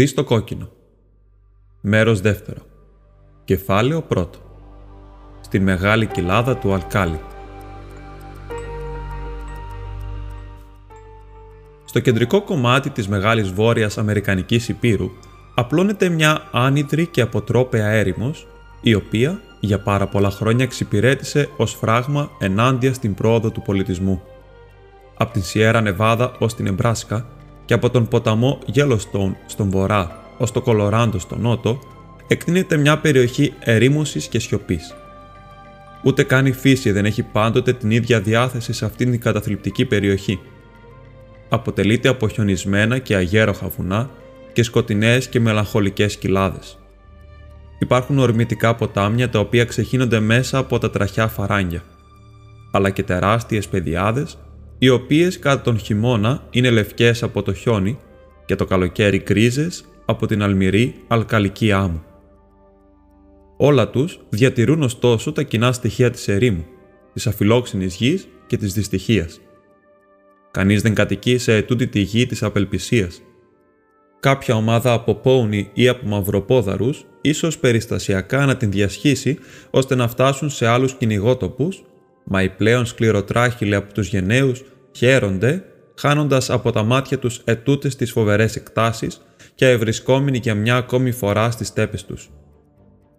Σπουδή στο κόκκινο. Μέρος δεύτερο. Κεφάλαιο πρώτο. Στην μεγάλη κοιλάδα του Αλκάλη. Στο κεντρικό κομμάτι της μεγάλης βόρειας Αμερικανικής Υπήρου απλώνεται μια άνυδρη και αποτρόπαια έρημος, η οποία για πάρα πολλά χρόνια εξυπηρέτησε ως φράγμα ενάντια στην πρόοδο του πολιτισμού. Από την Σιέρα Νεβάδα ως την Εμπράσκα και από τον ποταμό Yellowstone στον βορρά ως το Κολοράντο στο νότο, εκτείνεται μια περιοχή ερήμωσης και σιωπής. Ούτε καν η φύση δεν έχει πάντοτε την ίδια διάθεση σε αυτήν την καταθλιπτική περιοχή. Αποτελείται από χιονισμένα και αγέροχα βουνά και σκοτεινές και μελαγχολικές κοιλάδες. Υπάρχουν ορμητικά ποτάμια τα οποία ξεχύνονται μέσα από τα τραχιά φαράγγια, αλλά και τεράστιες πεδιάδες οι οποίες κατά τον χειμώνα είναι λευκές από το χιόνι και το καλοκαίρι κρίζες από την αλμυρή αλκαλική άμμο. Όλα τους διατηρούν ωστόσο τα κοινά στοιχεία της ερήμου, της αφιλόξενης γης και της δυστυχίας. Κανείς δεν κατοικεί σε ετούτη τη γη της απελπισίας. Κάποια ομάδα από πόουνι ή από μαυροπόδαρους ίσως περιστασιακά να την διασχίσει ώστε να φτάσουν σε άλλους κυνηγότοπους μα οι πλέον σκληροτράχυλοι από τους γενναίους χαίρονται, χάνοντας από τα μάτια τους ετούτες τις φοβερές εκτάσεις και ευρισκόμενοι για μια ακόμη φορά στις τέπες τους.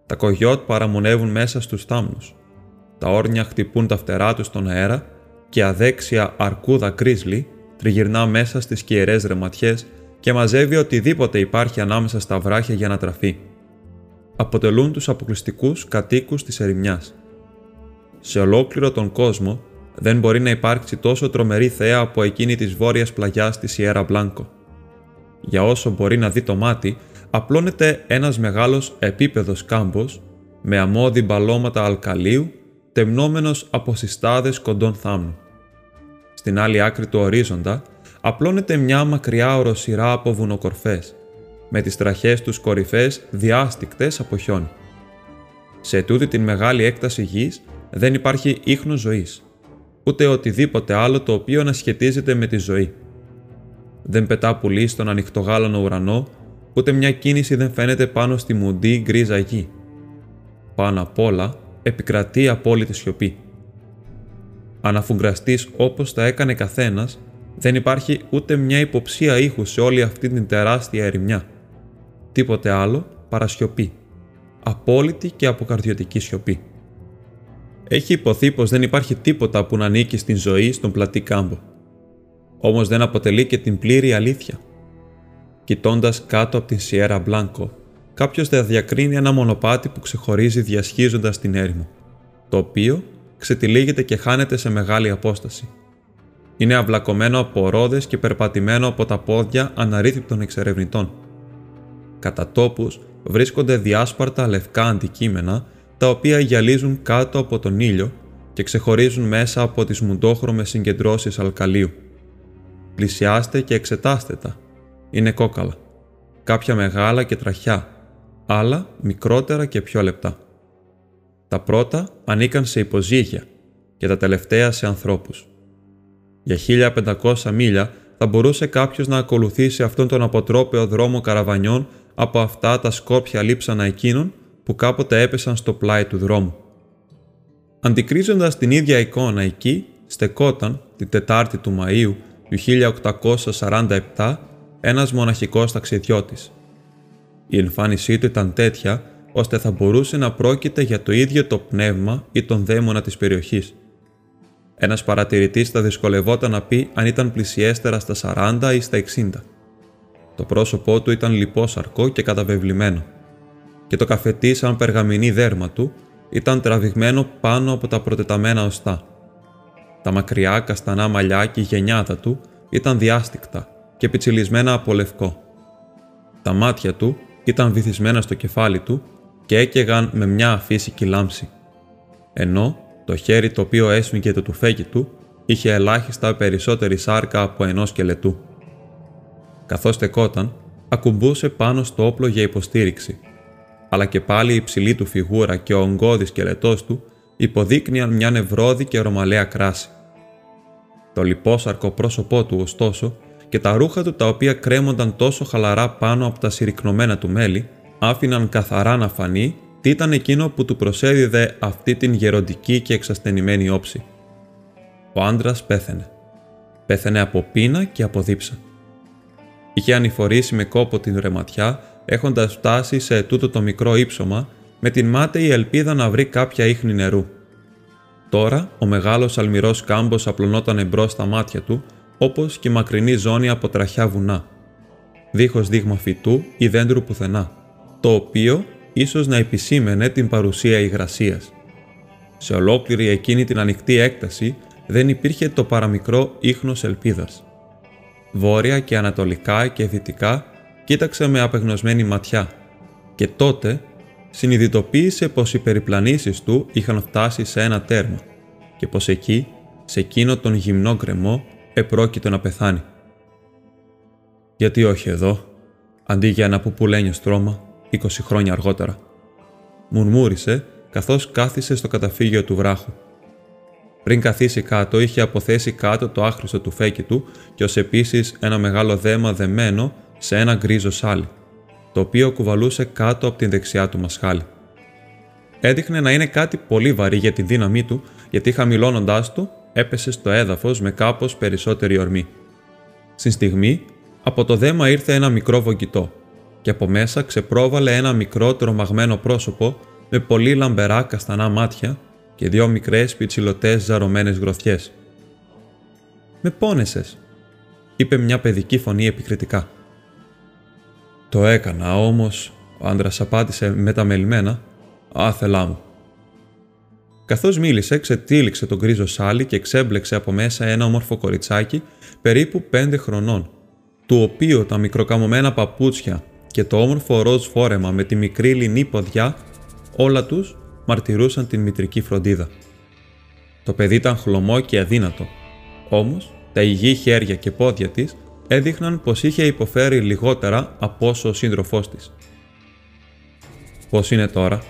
Τα κογιότ παραμονεύουν μέσα στους θάμνους. Τα όρνια χτυπούν τα φτερά τους στον αέρα και αδέξια αρκούδα κρίσλι τριγυρνά μέσα στις κιερές ρεματιές και μαζεύει οτιδήποτε υπάρχει ανάμεσα στα βράχια για να τραφεί. Αποτελούν τους αποκλειστικούς κατοίκους της ερημιάς σε ολόκληρο τον κόσμο δεν μπορεί να υπάρξει τόσο τρομερή θέα από εκείνη της βόρειας πλαγιάς της Ιέρα Μπλάνκο. Για όσο μπορεί να δει το μάτι, απλώνεται ένας μεγάλος επίπεδος κάμπος με αμμώδη μπαλώματα αλκαλίου τεμνόμενος από συστάδες κοντών θάμνου. Στην άλλη άκρη του ορίζοντα απλώνεται μια μακριά οροσυρά από βουνοκορφές, με τις τραχές τους κορυφές διάστικτες από χιόνι. Σε τούτη την μεγάλη έκταση γης δεν υπάρχει ίχνος ζωής, ούτε οτιδήποτε άλλο το οποίο να σχετίζεται με τη ζωή. Δεν πετά πουλί στον ανοιχτογάλανο ουρανό, ούτε μια κίνηση δεν φαίνεται πάνω στη μουντή γκρίζα γη. Πάνω απ' όλα επικρατεί απόλυτη σιωπή. Αν αφουγκραστείς όπως τα έκανε καθένας, δεν υπάρχει ούτε μια υποψία ήχου σε όλη αυτή την τεράστια ερημιά. Τίποτε άλλο παρά σιωπή. Απόλυτη και αποκαρδιωτική σιωπή. Έχει υποθεί πως δεν υπάρχει τίποτα που να ανήκει στην ζωή στον πλατή κάμπο. Όμως δεν αποτελεί και την πλήρη αλήθεια. Κοιτώντας κάτω από την Σιέρα Μπλάνκο, κάποιος θα διακρίνει ένα μονοπάτι που ξεχωρίζει διασχίζοντας την έρημο, το οποίο ξετυλίγεται και χάνεται σε μεγάλη απόσταση. Είναι αυλακωμένο από ρόδες και περπατημένο από τα πόδια αναρρύθμιτων εξερευνητών. Κατά τόπους βρίσκονται διάσπαρτα λευκά αντικείμενα τα οποία γυαλίζουν κάτω από τον ήλιο και ξεχωρίζουν μέσα από τις μουντόχρωμες συγκεντρώσεις αλκαλίου. Πλησιάστε και εξετάστε τα. Είναι κόκαλα. Κάποια μεγάλα και τραχιά, άλλα μικρότερα και πιο λεπτά. Τα πρώτα ανήκαν σε υποζύγια και τα τελευταία σε ανθρώπους. Για 1500 μίλια θα μπορούσε κάποιος να ακολουθήσει αυτόν τον αποτρόπαιο δρόμο καραβανιών από αυτά τα σκόπια λείψανα εκείνων που κάποτε έπεσαν στο πλάι του δρόμου. Αντικρίζοντας την ίδια εικόνα εκεί, στεκόταν την Τετάρτη του Μαΐου του 1847 ένας μοναχικός ταξιδιώτης. Η εμφάνισή του ήταν τέτοια ώστε θα μπορούσε να πρόκειται για το ίδιο το πνεύμα ή τον δαίμονα της περιοχής. Ένας παρατηρητής θα δυσκολευόταν να πει αν ήταν πλησιέστερα στα 40 ή στα 60. Το πρόσωπό του ήταν λιπόσαρκο και καταβεβλημένο και το καφετί σαν περγαμηνή δέρμα του ήταν τραβηγμένο πάνω από τα προτεταμένα οστά. Τα μακριά καστανά μαλλιά και η γενιάδα του ήταν διάστικτα και πιτσιλισμένα από λευκό, Τα μάτια του ήταν βυθισμένα στο κεφάλι του και έκαιγαν με μια αφύσικη λάμψη. Ενώ το χέρι το οποίο έσμιγε το τουφέκι του είχε ελάχιστα περισσότερη σάρκα από ενός σκελετού. Καθώς στεκόταν, ακουμπούσε πάνω στο όπλο για υποστήριξη, αλλά και πάλι η υψηλή του φιγούρα και ο ογκώδης σκελετός του υποδείκνυαν μια νευρόδη και ρωμαλαία κράση. Το λιπόσαρκο πρόσωπό του, ωστόσο, και τα ρούχα του τα οποία κρέμονταν τόσο χαλαρά πάνω από τα συρρυκνωμένα του μέλη, άφηναν καθαρά να φανεί τι ήταν εκείνο που του προσέδιδε αυτή την γεροντική και εξασθενημένη όψη. Ο άντρας πέθαινε. Πέθαινε από πείνα και από δίψα. Είχε ανηφορήσει με κόπο την ρεματιά, έχοντας φτάσει σε τούτο το μικρό ύψωμα, με την μάταιη ελπίδα να βρει κάποια ίχνη νερού. Τώρα ο μεγάλος αλμυρός κάμπος απλωνόταν εμπρός στα μάτια του, όπως και η μακρινή ζώνη από τραχιά βουνά. Δίχως δείγμα φυτού ή δέντρου πουθενά, το οποίο ίσως να επισήμενε την παρουσία υγρασίας. Σε ολόκληρη εκείνη την ανοιχτή έκταση δεν υπήρχε το παραμικρό ίχνος ελπίδας. Βόρεια και ανατολικά και δυτικά κοίταξε με απεγνωσμένη ματιά και τότε συνειδητοποίησε πως οι περιπλανήσεις του είχαν φτάσει σε ένα τέρμα και πως εκεί, σε εκείνο τον γυμνό γκρεμό, επρόκειτο να πεθάνει. Γιατί όχι εδώ, αντί για ένα πουπουλένιο στρώμα, 20 χρόνια αργότερα. Μουρμούρισε καθώς κάθισε στο καταφύγιο του βράχου. Πριν καθίσει κάτω, είχε αποθέσει κάτω το άχρηστο του φέκι του και ως επίσης ένα μεγάλο δέμα δεμένο σε ένα γκρίζο σάλι, το οποίο κουβαλούσε κάτω από την δεξιά του μασχάλη. Έδειχνε να είναι κάτι πολύ βαρύ για τη δύναμή του, γιατί χαμηλώνοντάς του έπεσε στο έδαφος με κάπως περισσότερη ορμή. Στην στιγμή, από το δέμα ήρθε ένα μικρό βογγητό και από μέσα ξεπρόβαλε ένα μικρό τρομαγμένο πρόσωπο με πολύ λαμπερά καστανά μάτια και δύο μικρές πιτσιλωτές ζαρωμένες γροθιές. «Με πόνεσες», είπε μια παιδική φωνή επικριτικά. «Το έκανα, όμως», ο άντρας απάντησε μεταμελημένα, «άθελά μου». Καθώς μίλησε, ξετύλιξε τον γκρίζο σάλι και ξέμπλεξε από μέσα ένα όμορφο κοριτσάκι περίπου πέντε χρονών, του οποίου τα μικροκαμωμένα παπούτσια και το όμορφο ροζ φόρεμα με τη μικρή λινή ποδιά, όλα τους μαρτυρούσαν την μητρική φροντίδα. Το παιδί ήταν χλωμό και αδύνατο, όμως τα υγιή χέρια και πόδια της έδειχναν πως είχε υποφέρει λιγότερα από όσο ο σύντροφός της. «Πώς είναι τώρα»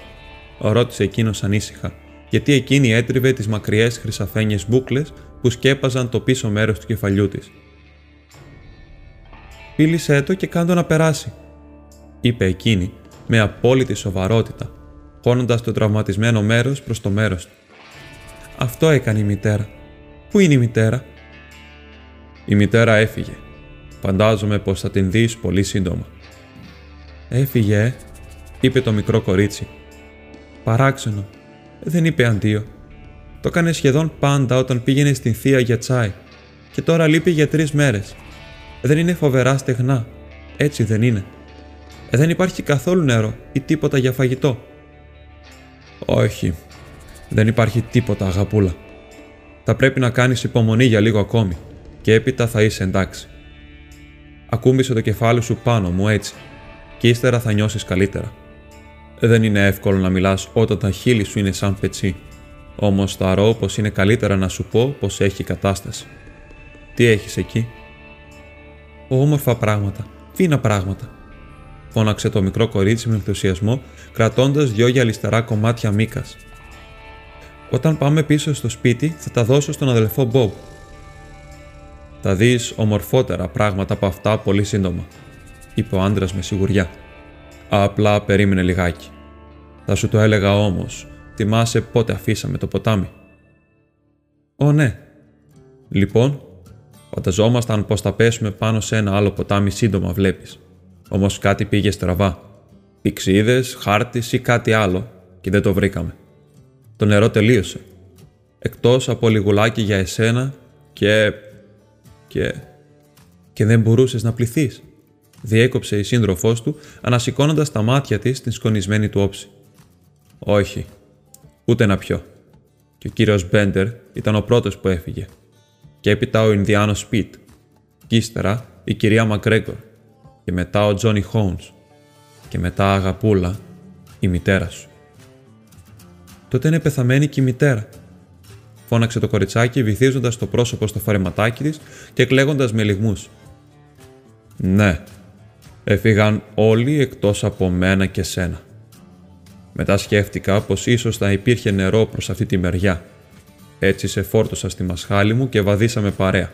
ρώτησε εκείνος ανήσυχα, γιατί εκείνη έτριβε τις μακριές χρυσαφένιες μπούκλες που σκέπαζαν το πίσω μέρος του κεφαλιού της. «Πήλησέ το και κάντο να περάσει», είπε εκείνη με απόλυτη σοβαρότητα, χώνοντας το τραυματισμένο μέρος προς το μέρος του. Αυτό έκανε η μητέρα. Πού είναι η μητέρα; Η μητέρα έφυγε. Φαντάζομαι πως θα την δεις πολύ σύντομα. Έφυγε, ε, είπε το μικρό κορίτσι. Παράξενο. Δεν είπε αντίο. Το έκανε σχεδόν πάντα όταν πήγαινε στην θεία για τσάι. Και τώρα λείπει για τρεις μέρες. Δεν είναι φοβερά στεγνά. Έτσι δεν είναι. Ε, δεν υπάρχει καθόλου νερό ή τίποτα για φαγητό. Όχι. Δεν υπάρχει τίποτα, αγαπούλα. Θα πρέπει να κάνεις υπομονή για λίγο ακόμη και έπειτα θα είσαι εντάξει. Ακούμπησε το κεφάλι σου πάνω μου έτσι και ύστερα θα νιώσεις καλύτερα. Δεν είναι εύκολο να μιλάς όταν τα χείλη σου είναι σαν πετσί. Όμως ρω πως είναι καλύτερα να σου πω πως έχει κατάσταση. Τι έχεις εκεί; Όμορφα πράγματα, φίνα πράγματα, φώναξε το μικρό κορίτσι με ενθουσιασμό, κρατώντας δυο γυαλιστερά κομμάτια μίκα. Όταν πάμε πίσω στο σπίτι, θα τα δώσω στον αδελφό Μπομπ. Θα δεις ομορφότερα πράγματα από αυτά πολύ σύντομα, είπε ο άντρας με σιγουριά. Απλά περίμενε λιγάκι. Θα σου το έλεγα όμως, θυμάσαι πότε αφήσαμε το ποτάμι. Ω ναι. Λοιπόν, φανταζόμασταν πως θα πέσουμε πάνω σε ένα άλλο ποτάμι σύντομα, βλέπεις. Όμως κάτι πήγε στραβά. Πηξίδες, χάρτης ή κάτι άλλο και δεν το βρήκαμε. Το νερό τελείωσε. Εκτός από λιγουλάκι για εσένα και. Και. και δεν μπορούσες να πληθείς. Διέκοψε η σύντροφός του, ανασηκώνοντας τα μάτια της στην σκονισμένη του όψη. Όχι, ούτε να πιω. Και ο κύριος Μπέντερ ήταν ο πρώτος που έφυγε. Και έπειτα ο Ινδιάνος Σπιτ. Και ύστερα η κυρία Μακρέγκορ και μετά ο Τζόνι Χόουνς και μετά αγαπούλα η μητέρα σου. Τότε είναι πεθαμένη και η μητέρα, φώναξε το κοριτσάκι βυθίζοντας το πρόσωπο στο φαρεματάκι της και κλαίγοντας με λιγμούς. Ναι, έφυγαν όλοι εκτός από μένα και σένα. Μετά σκέφτηκα πως ίσως θα υπήρχε νερό προς αυτή τη μεριά. Έτσι σε φόρτωσα στη μασχάλη μου και βαδίσαμε παρέα.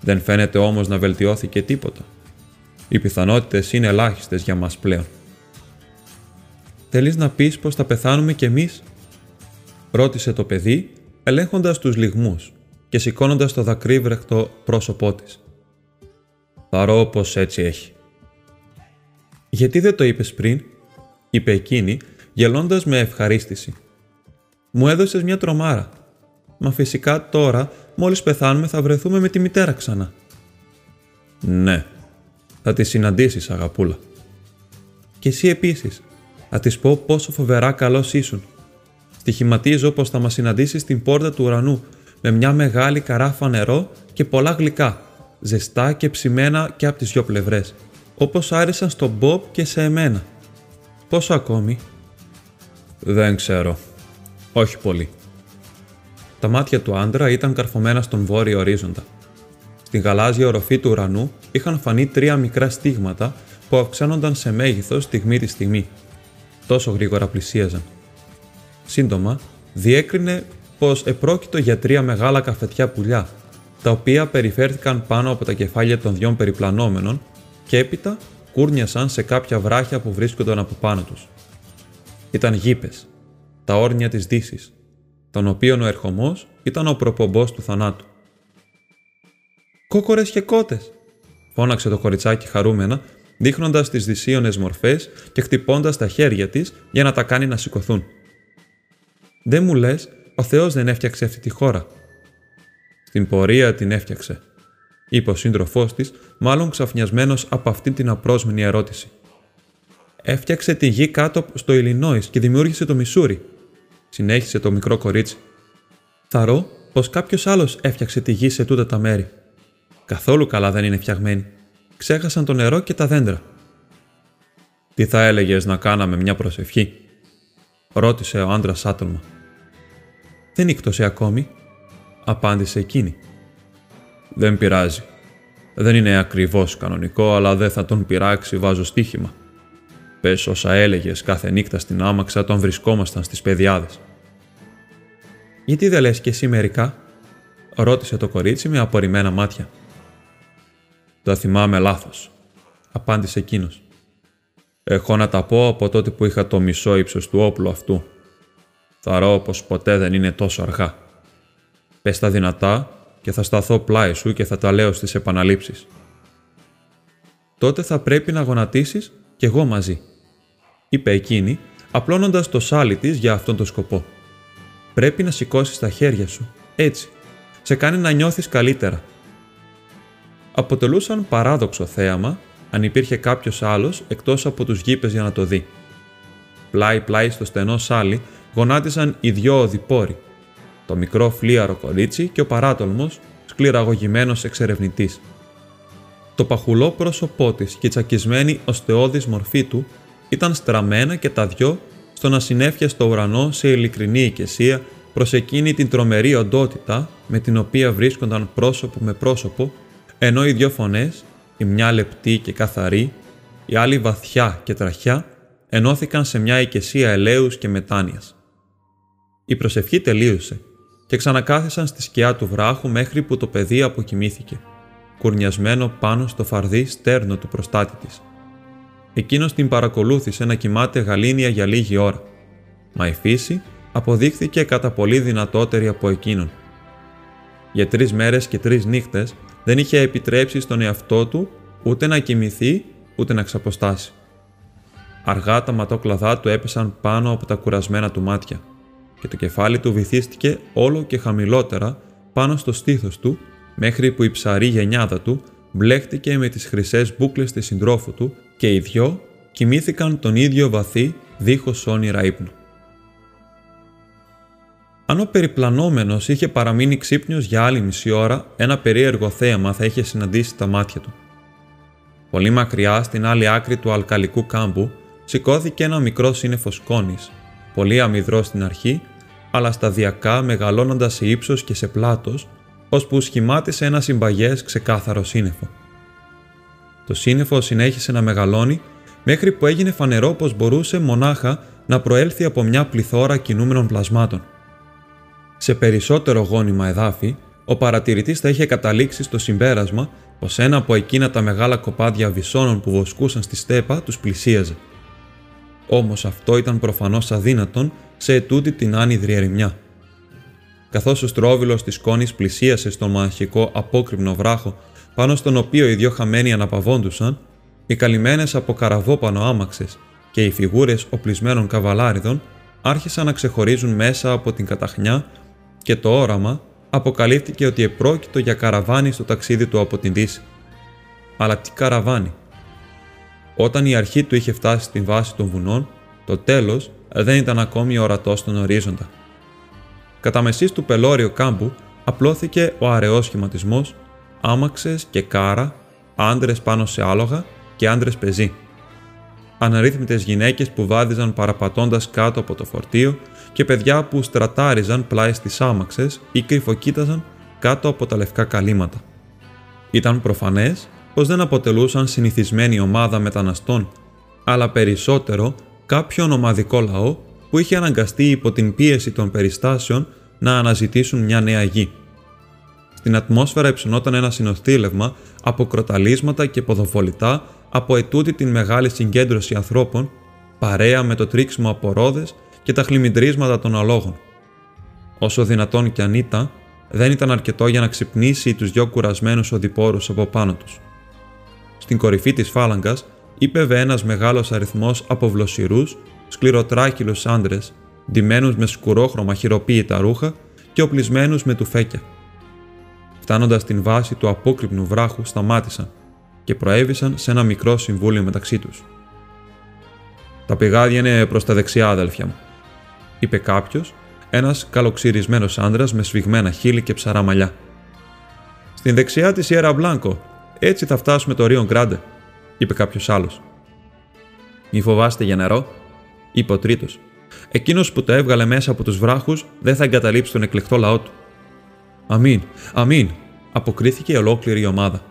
Δεν φαίνεται όμως να βελτιώθηκε τίποτα. Οι πιθανότητες είναι ελάχιστες για μας πλέον. «Θέλεις να πεις πως θα πεθάνουμε κι εμείς» ρώτησε το παιδί, ελέγχοντας τους λιγμούς και σηκώνοντας το δακρύβρεχτο πρόσωπό της. «Θαρώ πως έτσι έχει». «Γιατί δεν το είπες πριν» είπε εκείνη, γελώντας με ευχαρίστηση. «Μου έδωσες μια τρομάρα. Μα φυσικά τώρα, μόλις πεθάνουμε θα βρεθούμε με τη μητέρα ξανά». «Ναι, θα τη συναντήσεις αγαπούλα». «Και εσύ επίσης. Θα της πω πόσο φοβερά καλός ήσουν. Στοιχηματίζω πως θα μας συναντήσεις στην πόρτα του ουρανού με μια μεγάλη καράφα νερό και πολλά γλυκά, ζεστά και ψημένα και από τις δυο πλευρές, όπως άρεσαν στον Μπομπ και σε εμένα. Πόσο ακόμη; Δεν ξέρω. Όχι πολύ. Τα μάτια του άντρα ήταν καρφωμένα στον βόρειο ορίζοντα. Στην γαλάζια οροφή του ουρανού είχαν φανεί τρία μικρά στίγματα που αυξάνονταν σε μέγεθος στιγμή τη στιγμή. Τόσο γρήγορα πλησίαζαν. Σύντομα, διέκρινε πως επρόκειτο για τρία μεγάλα καφετιά πουλιά, τα οποία περιφέρθηκαν πάνω από τα κεφάλια των δυο περιπλανόμενων και έπειτα κούρνιασαν σε κάποια βράχια που βρίσκονταν από πάνω τους. Ήταν γήπες, τα όρνια της δύσης, τον οποίον ο ερχομός ήταν ο προπομπός του θανάτου. «Κόκορες και κότες», φώναξε το κοριτσάκι χαρούμενα, δείχνοντας τις δυσίωνες μορφές και χτυπώντας τα χέρια της για να τα κάνει να σηκωθούν. «Δεν μου λες, ο Θεός δεν έφτιαξε αυτή τη χώρα». «Στην πορεία την έφτιαξε», είπε ο σύντροφός της, μάλλον ξαφνιασμένος από αυτή την απρόσμενη ερώτηση. Έφτιαξε τη γη κάτω στο Ιλινόης και δημιούργησε το Μισούρι, συνέχισε το μικρό κορίτσι. Θαρώ πως κάποιος άλλος έφτιαξε τη γη σε τούτα τα μέρη. Καθόλου καλά δεν είναι φτιαγμένη. Ξέχασαν το νερό και τα δέντρα. Τι θα έλεγες να κάναμε μια προσευχή, ρώτησε ο άντρας άτομα. Δεν νύκτωσε ακόμη, απάντησε εκείνη. Δεν πειράζει. Δεν είναι ακριβώς κανονικό, αλλά δεν θα τον πειράξει, βάζω στοίχημα. Πες όσα έλεγες κάθε νύχτα στην άμαξα όταν βρισκόμασταν στις παιδιάδε. Γιατί δεν λες και εσύ μερικά, ρώτησε το κορίτσι με απορριμμένα μάτια. Το θυμάμαι λάθος, απάντησε εκείνος. Έχω να τα πω από τότε που είχα το μισό ύψος του όπλου αυτού. Θα πως ποτέ δεν είναι τόσο αργά. Πες τα δυνατά και θα σταθώ πλάι σου και θα τα λέω στις επαναλήψεις. Τότε θα πρέπει να γονατίσεις κι εγώ μαζί, είπε εκείνη, απλώνοντας το σάλι της για αυτόν τον σκοπό. Πρέπει να σηκώσεις τα χέρια σου, έτσι, σε κάνει να νιώθεις καλύτερα. Αποτελούσαν παράδοξο θέαμα αν υπήρχε κάποιος άλλος εκτός από τους γήπες για να το δει. Πλάι-πλάι στο στενό σάλι γονάτισαν οι δυο οδηπόροι, το μικρό φλίαρο κορίτσι και ο παράτολμος, σκληραγωγημένος εξερευνητής. Το παχουλό πρόσωπό της και η τσακισμένη οστεώδης μορφή του ήταν στραμμένα και τα δυο στο να συνέφια στο ουρανό σε ειλικρινή οικεσία προς εκείνη την τρομερή οντότητα με την οποία βρίσκονταν πρόσωπο με πρόσωπο, ενώ οι δυο φωνές, η μια λεπτή και καθαρή, η άλλη βαθιά και τραχιά, ενώθηκαν σε μια οικεσία ελέους και μετάνοιας. Η προσευχή τελείωσε και ξανακάθισαν στη σκιά του βράχου μέχρι που το παιδί αποκοιμήθηκε, κουρνιασμένο πάνω στο φαρδί στέρνο του προστάτη της. Εκείνος την παρακολούθησε να κοιμάται γαλήνια για λίγη ώρα, μα η φύση αποδείχθηκε κατά πολύ δυνατότερη από εκείνον. Για τρεις μέρες και τρεις νύχτες δεν είχε επιτρέψει στον εαυτό του ούτε να κοιμηθεί ούτε να ξαποστάσει. Αργά τα ματόκλαδά του έπεσαν πάνω από τα κουρασμένα του μάτια και το κεφάλι του βυθίστηκε όλο και χαμηλότερα πάνω στο στήθος του, μέχρι που η ψαρή γενιάδα του μπλέχτηκε με τις χρυσές μπούκλες της συντρόφου του και οι δυο κοιμήθηκαν τον ίδιο βαθύ δίχως όνειρα ύπνου. Αν ο περιπλανόμενος είχε παραμείνει ξύπνιος για άλλη μισή ώρα, ένα περίεργο θέαμα θα είχε συναντήσει τα μάτια του. Πολύ μακριά στην άλλη άκρη του αλκαλικού κάμπου σηκώθηκε ένα μικρό σύννεφος σκόνης, πολύ αμυδρό στην αρχή, αλλά σταδιακά μεγαλώνοντας σε ύψος και σε πλάτος, ώσπου σχημάτισε ένα συμπαγές ξεκάθαρο σύννεφο. Το σύννεφος συνέχισε να μεγαλώνει μέχρι που έγινε φανερό πως μπορούσε μονάχα να προέλθει από μια πληθώρα κινούμενων πλασμάτων. Σε περισσότερο γόνιμα εδάφη, ο παρατηρητής θα είχε καταλήξει στο συμπέρασμα πως ένα από εκείνα τα μεγάλα κοπάδια βυσώνων που βοσκούσαν στη στέπα τους πλησίαζε. Όμως αυτό ήταν προφανώς αδύνατον σε ετούτη την άνυδρη ερημιά. Καθώς ο στρόβιλος της σκόνη πλησίασε στον μοναχικό απόκρυμνο βράχο πάνω στον οποίο οι δυο χαμένοι αναπαυόντουσαν, οι καλυμμένες από καραβόπανο άμαξες και οι φιγούρες οπλισμένων καβαλάριδων άρχισαν να ξεχωρίζουν μέσα από την καταχνιά και το όραμα αποκαλύφθηκε ότι επρόκειτο για καραβάνι στο ταξίδι του από την Δύση. Αλλά τι καραβάνι; Όταν η αρχή του είχε φτάσει στην βάση των βουνών, το τέλος δεν ήταν ακόμη ορατό στον ορίζοντα. Κατά μεσής του πελώριο κάμπου απλώθηκε ο αραιός σχηματισμός, άμαξες και κάρα, άντρες πάνω σε άλογα και άντρες πεζοί. Αναρρύθμιτες γυναίκες που βάδιζαν παραπατώντας κάτω από το φορτίο και παιδιά που στρατάριζαν πλάι στις άμαξες ή κρυφοκοίταζαν κάτω από τα λευκά καλύματα. Ήταν προφανές πως δεν αποτελούσαν συνηθισμένη ομάδα μεταναστών, αλλά περισσότερο κάποιο ομαδικό λαό που είχε αναγκαστεί υπό την πίεση των περιστάσεων να αναζητήσουν μια νέα γη. Στην ατμόσφαιρα υψωνόταν ένα συνοθήλευμα από κροταλίσματα και ποδοφολητά από ετούτη την μεγάλη συγκέντρωση ανθρώπων, παρέα με το τρίξιμο από ρόδες και τα χλιμιντρίσματα των αλόγων. Όσο δυνατόν κι αν ήταν, δεν ήταν αρκετό για να ξυπνήσει τους δυο κουρασμένους οδηπόρους από πάνω τους. Στην κορυφή της φάλαγγας ύπευε ένας μεγάλος αριθμός από βλοσιρούς, σκληροτράκυλους άντρες, ντυμένους με σκουρόχρωμα χειροποίητα ρούχα και οπλισμένους με τουφέκια. Φτάνοντας στην βάση του απόκρυπνου βράχου, σταμάτησαν και προέβησαν σε ένα μικρό συμβούλιο μεταξύ τους. «Τα πηγάδια είναι προς τα δεξιά, αδέλφια μου», είπε κάποιος, ένας καλοξυρισμένος άντρα με σφιγμένα χείλη και ψαρά μαλλιά. Στην δεξιά της Ιέρα Μπλάνκο, έτσι θα φτάσουμε το Ρίον Γκράντε, είπε κάποιος άλλος. Μη φοβάστε για νερό, είπε ο τρίτος. Εκείνος που το έβγαλε μέσα από τους βράχους δεν θα εγκαταλείψει τον εκλεκτό λαό του. Αμήν, αμήν, αποκρίθηκε η ολόκληρη ομάδα.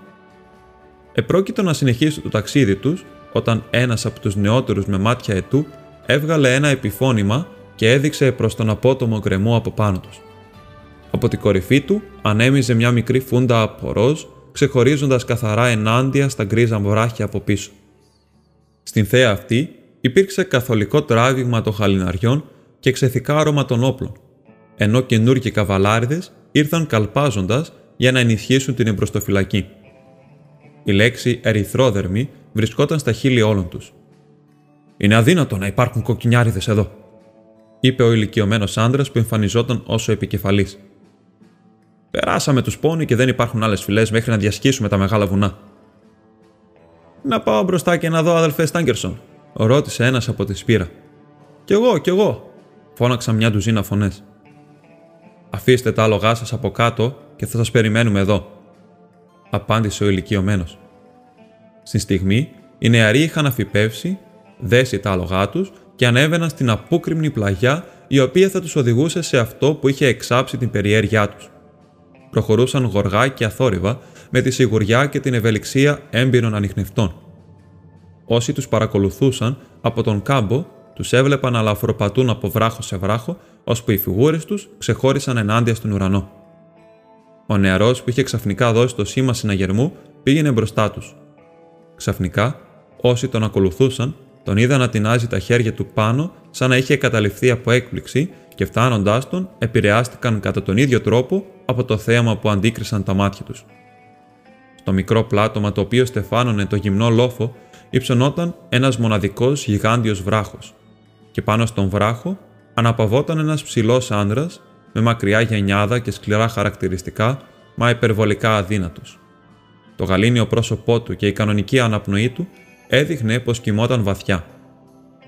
Επρόκειτο να συνεχίσει το ταξίδι τους όταν ένας από τους νεότερους με μάτια ετού έβγαλε ένα επιφώνημα και έδειξε προς τον απότομο γκρεμό από πάνω τους. Από την κορυφή του ανέμιζε μια μικρή φούντα από ροζ, ξεχωρίζοντας καθαρά ενάντια στα γκρίζα βράχια από πίσω. Στην θέα αυτή υπήρξε καθολικό τράβηγμα των χαλιναριών και ξεθικά άρωμα των όπλων, ενώ καινούργιοι καβαλάριδες ήρθαν καλπάζοντας για να ενισχύσουν την εμπροστοφυλακή. Η λέξη ερυθρόδερμη βρισκόταν στα χείλη όλων τους. «Είναι αδύνατο να υπάρχουν κοκκινιάριδες εδώ», είπε ο ηλικιωμένος άντρα που εμφανιζόταν όσο επικεφαλής. Περάσαμε τους πόνοι και δεν υπάρχουν άλλες φυλές μέχρι να διασχίσουμε τα μεγάλα βουνά. Να πάω μπροστά και να δω, αδελφέ Στάγκερσον, ρώτησε ένας από τη σπήρα. Κι εγώ, κι εγώ, φώναξαν μια ντουζίνα φωνές. Αφήστε τα άλογά σας από κάτω και θα σας περιμένουμε εδώ, απάντησε ο ηλικιωμένος. Στη στιγμή, οι νεαροί είχαν αφιπεύσει, δέσει τα άλογά τους και ανέβαιναν στην απόκριμνη πλαγιά η οποία θα τους οδηγούσε σε αυτό που είχε εξάψει την περιέργειά τους. Προχωρούσαν γοργά και αθόρυβα με τη σιγουριά και την ευελιξία έμπειρων ανιχνευτών. Όσοι τους παρακολουθούσαν από τον κάμπο τους έβλεπαν να λαφροπατούν από βράχο σε βράχο ώσπου οι φιγούρες τους ξεχώρισαν ενάντια στον ουρανό. Ο νεαρός που είχε ξαφνικά δώσει το σήμα συναγερμού πήγαινε μπροστά τους. Ξαφνικά, όσοι τον ακολουθούσαν τον είδα να τεινάζει τα χέρια του πάνω σαν να είχε καταληφθεί από έκπληξη και φτάνοντάς τον επηρεάστηκαν κατά τον ίδιο τρόπο από το θέαμα που αντίκρισαν τα μάτια τους. Στο μικρό πλάτωμα το οποίο στεφάνωνε το γυμνό λόφο υψωνόταν ένας μοναδικός γιγάντιος βράχος, και πάνω στον βράχο αναπαυόταν ένας ψηλός άντρα με μακριά γενιάδα και σκληρά χαρακτηριστικά, μα υπερβολικά αδύνατος. Το γαλήνιο πρόσωπό του και η κανονική αναπνοή του έδειχνε πως κοιμόταν βαθιά.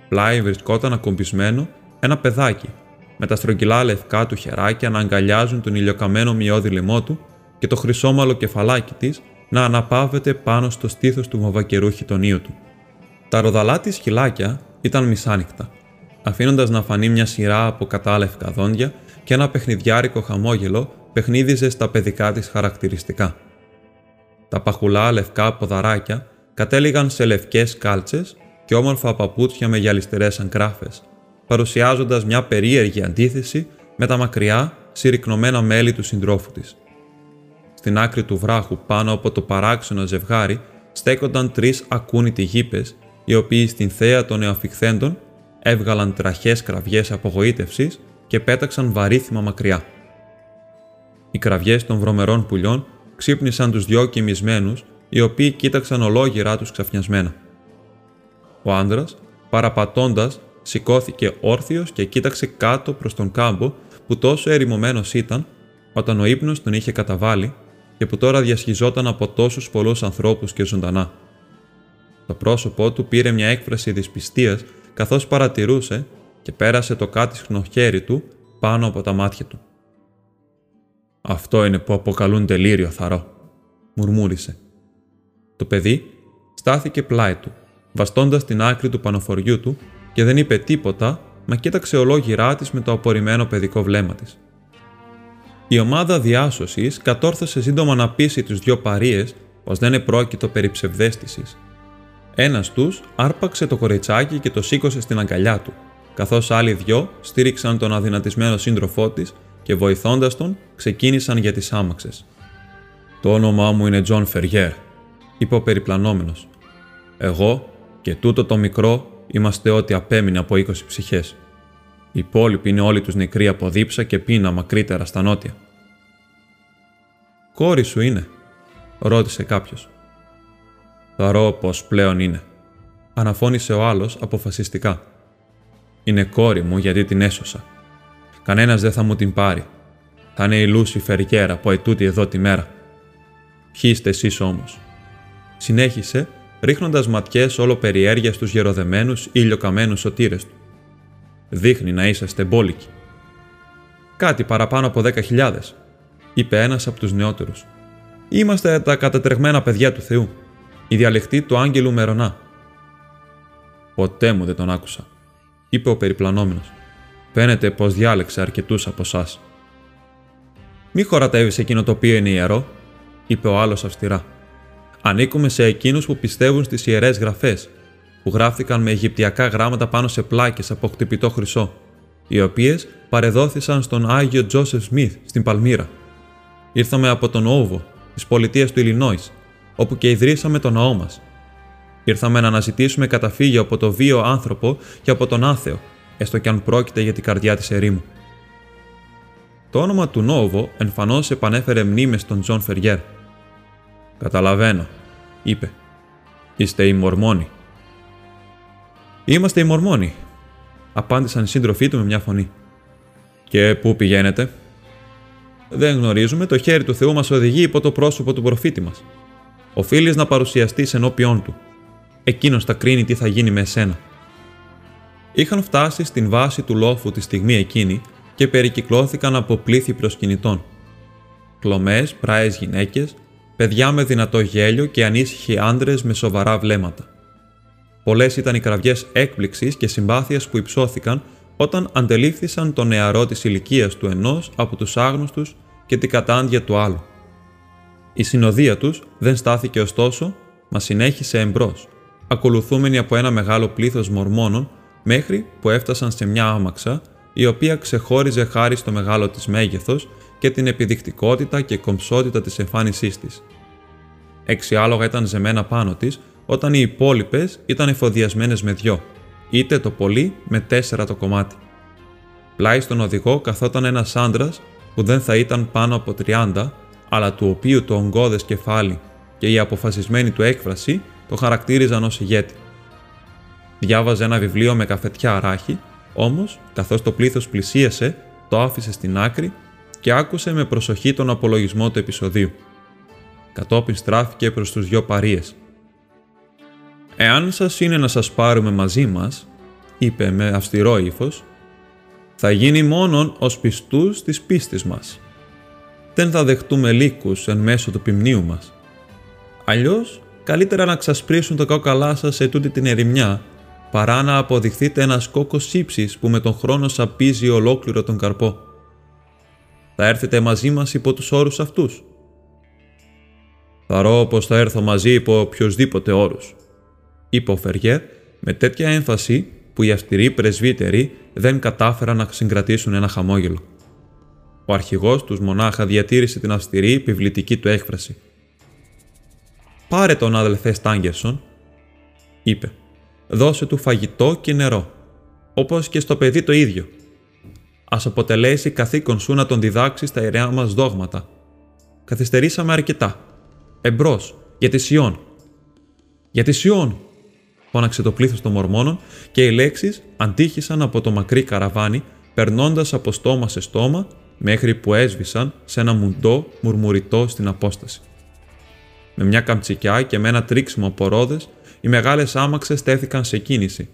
Πλάι βρισκόταν ακουμπισμένο ένα παιδάκι, με τα στρογγυλά λευκά του χεράκια να αγκαλιάζουν τον ηλιοκαμένο μειώδη λαιμό του και το χρυσόμαλο κεφαλάκι της να αναπαύεται πάνω στο στήθος του βαβακερού χιτονίου του. Τα ροδαλά της χυλάκια ήταν μισάνοιχτα, αφήνοντας να φανεί μια σειρά από κατάλευκα δόντια και ένα παιχνιδιάρικο χαμόγελο παιχνίδιζε στα παιδικά της χαρακτηριστικά. Τα παχουλά λευκά ποδαράκια κατέληγαν σε λευκές κάλτσες και όμορφα παπούτσια με γυαλιστερές αγκράφες, παρουσιάζοντας μια περίεργη αντίθεση με τα μακριά, συρρυκνωμένα μέλη του συντρόφου της. Στην άκρη του βράχου, πάνω από το παράξενο ζευγάρι, στέκονταν τρεις ακούνητοι γήπες, οι οποίοι στην θέα των νεοφυχθέντων έβγαλαν τραχές κραυγές απογοήτευσης και πέταξαν βαρύθιμα μακριά. Οι κραυγές των βρωμερών πουλιών ξύπνησαν τους δυο κοιμισμένους, οι οποίοι κοίταξαν ολόγυρά τους ξαφνιασμένα. Ο άντρα, παραπατώντας, σηκώθηκε όρθιος και κοίταξε κάτω προς τον κάμπο που τόσο ερημωμένος ήταν όταν ο ύπνος τον είχε καταβάλει και που τώρα διασχιζόταν από τόσους πολλούς ανθρώπους και ζωντανά. Το πρόσωπό του πήρε μια έκφραση δυσπιστίας καθώς παρατηρούσε και πέρασε το κάτισχνο χέρι του πάνω από τα μάτια του. «Αυτό είναι που αποκαλούν τελείριο θαρό», μουρμούρισε. Το παιδί στάθηκε πλάι του, βαστώντας την άκρη του πανοφοριού του και δεν είπε τίποτα, μα κοίταξε ολόγυρά της με το απορριμμένο παιδικό βλέμμα της. Η ομάδα διάσωσης κατόρθωσε σύντομα να πείσει τους δυο παρείες πως δεν επρόκειτο περί ψευδέστησης. Ένας τους άρπαξε το κοριτσάκι και το σήκωσε στην αγκαλιά του, καθώς άλλοι δυο στήριξαν τον αδυνατισμένο σύντροφό της και βοηθώντας τον ξεκίνησαν για τις άμαξες. Το όνομά μου είναι Τζον Φεριέρ, είπε ο περιπλανόμενος. Εγώ και τούτο το μικρό είμαστε ό,τι απέμεινε από 20 ψυχές. Οι υπόλοιποι είναι όλοι τους νεκροί από δίψα και πείνα μακρύτερα στα νότια. Κόρη σου είναι, ρώτησε κάποιος. Θαρώ πως πλέον είναι, αναφώνησε ο άλλος αποφασιστικά. Είναι κόρη μου γιατί την έσωσα. Κανένας δεν θα μου την πάρει. Θα είναι η Λούση Φεργέρα από ετούτη εδώ τη μέρα. Ποιοι είστε εσείς όμως. Συνέχισε ρίχνοντας ματιές όλο περιέργεια στους γεροδεμένους ηλιοκαμένου σωτήρες του. Δείχνει να είσαστε μπόλικοι. Κάτι παραπάνω από 10.000, είπε ένας από τους νεότερους. Είμαστε τα κατατρεγμένα παιδιά του Θεού, η διαλεκτή του Άγγελου Μερονά. Ποτέ μου δεν τον άκουσα, είπε ο περιπλανόμενος. Φαίνεται πως διάλεξε αρκετούς από εσά. Μη χωρατεύει εκείνο το οποίο είναι ιερό, είπε ο άλλος αυστηρά. Ανήκουμε σε εκείνους που πιστεύουν στις ιερές γραφές, που γράφτηκαν με αιγυπτιακά γράμματα πάνω σε πλάκες από χτυπητό χρυσό, οι οποίες παρεδόθησαν στον Άγιο Τζόσεφ Σμιθ στην Παλμύρα. Ήρθαμε από το Νόβο, της πολιτείας του Ιλινόης, όπου και ιδρύσαμε το ναό μας. Ήρθαμε να αναζητήσουμε καταφύγιο από το βίαιο άνθρωπο και από τον άθεο, έστω και αν πρόκειται για την καρδιά της ερήμου. Το όνομα του Νόβο εμφανώς επανέφερε μνήμες στον Τζον Φεριέρ, Καταλαβαίνω, είπε. Είστε οι Μορμόνοι. Είμαστε οι Μορμόνοι, απάντησαν οι σύντροφοί του με μια φωνή. Και πού πηγαίνετε; Δεν γνωρίζουμε, το χέρι του Θεού μας οδηγεί υπό το πρόσωπο του προφήτη μας. Οφείλεις να παρουσιαστείς ενώπιόν του. Εκείνος θα κρίνει τι θα γίνει με εσένα. Είχαν φτάσει στην βάση του λόφου τη στιγμή εκείνη και περικυκλώθηκαν από πλήθη προσκυνητών. Κλωμές, πράες γυναίκες, παιδιά με δυνατό γέλιο και ανήσυχοι άντρες με σοβαρά βλέμματα. Πολλές ήταν οι κραυγές έκπληξης και συμπάθειας που υψώθηκαν όταν αντελήφθησαν το νεαρό της ηλικίας του ενός από τους άγνωστους και την κατάντια του άλλου. Η συνοδεία τους δεν στάθηκε ωστόσο, μα συνέχισε εμπρός, ακολουθούμενη από ένα μεγάλο πλήθος μορμόνων μέχρι που έφτασαν σε μια άμαξα η οποία ξεχώριζε χάρη στο μεγάλο της μέγεθος και την επιδεικτικότητα και κομψότητα της εμφάνισής της. Έξι άλογα ήταν ζεμένα πάνω της, όταν οι υπόλοιπες ήταν εφοδιασμένες με δυο, είτε το πολύ με τέσσερα το κομμάτι. Πλάι στον οδηγό καθόταν ένας άντρας που δεν θα ήταν πάνω από 30, αλλά του οποίου το ογκώδες κεφάλι και η αποφασισμένη του έκφραση το χαρακτήριζαν ως ηγέτη. Διάβαζε ένα βιβλίο με καφετιά ράχη, όμως, καθώς το πλήθος πλησίασε, το άφησε στην άκρη και άκουσε με προσοχή τον απολογισμό του επεισοδίου. Κατόπιν στράφηκε προς τους δυο παρίες. «Εάν σας είναι να σας πάρουμε μαζί μας», είπε με αυστηρό ύφος, «θα γίνει μόνον ως πιστούς της πίστης μας. Δεν θα δεχτούμε λύκους εν μέσω του ποιμνίου μας. Αλλιώς, καλύτερα να ξασπρίσουν το κόκαλά σας σε τούτη την ερημιά, παρά να αποδειχθείτε ένας κόκο ύψης που με τον χρόνο σαπίζει ολόκληρο τον καρπό. Θα έρθετε μαζί μας υπό τους όρους αυτούς. «Θαρώ πως θα έρθω μαζί υπό οποιοδήποτε όρους», είπε ο Φεργέρ με τέτοια έμφαση που οι αυστηροί πρεσβύτεροι δεν κατάφεραν να συγκρατήσουν ένα χαμόγελο. Ο αρχηγός τους μονάχα διατήρησε την αυστηρή επιβλητική του έκφραση. «Πάρε τον αδελφέ Στάγκερσον», είπε. «Δώσε του φαγητό και νερό, όπως και στο παιδί το ίδιο. Ας αποτελέσει καθήκον σου να τον διδάξεις τα ιερέα μας δόγματα. Καθυστερήσαμε αρκετά. Εμπρός, για τη Σιών. Για τη Σιών, φώναξε το πλήθος των Μορμόνων και οι λέξεις αντίχησαν από το μακρύ καραβάνι, περνώντας από στόμα σε στόμα μέχρι που έσβησαν σε ένα μουντό μουρμουριτό στην απόσταση. Με μια καμτσικιά και με ένα τρίξιμο από ρόδες, οι μεγάλες άμαξες στέθηκαν σε κίνηση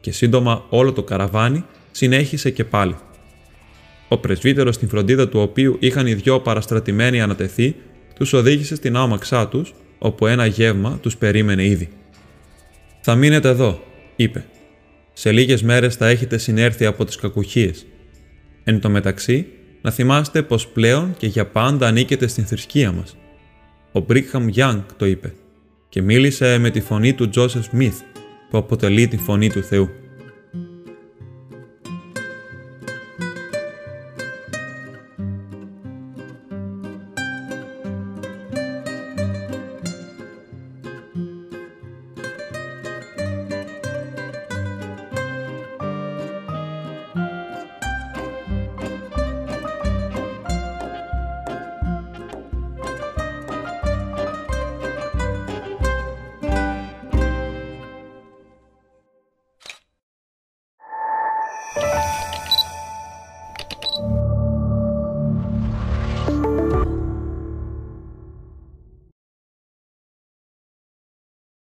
και σύντομα όλο το καραβάνι συνέχισε και πάλι. Ο πρεσβύτερος στην φροντίδα του οποίου είχαν οι δυο παραστρατημένοι ανατεθεί, τους οδήγησε στην άμαξά τους, όπου ένα γεύμα τους περίμενε ήδη. «Θα μείνετε εδώ», είπε. «Σε λίγες μέρες θα έχετε συνέρθει από τις κακουχίες. Εν τω μεταξύ, να θυμάστε πως πλέον και για πάντα ανήκετε στην θρησκεία μας». Ο Μπρίχαμ Γιάνγκ το είπε και μίλησε με τη φωνή του Τζόσεφ Σμιθ, που αποτελεί τη φωνή του Θεού.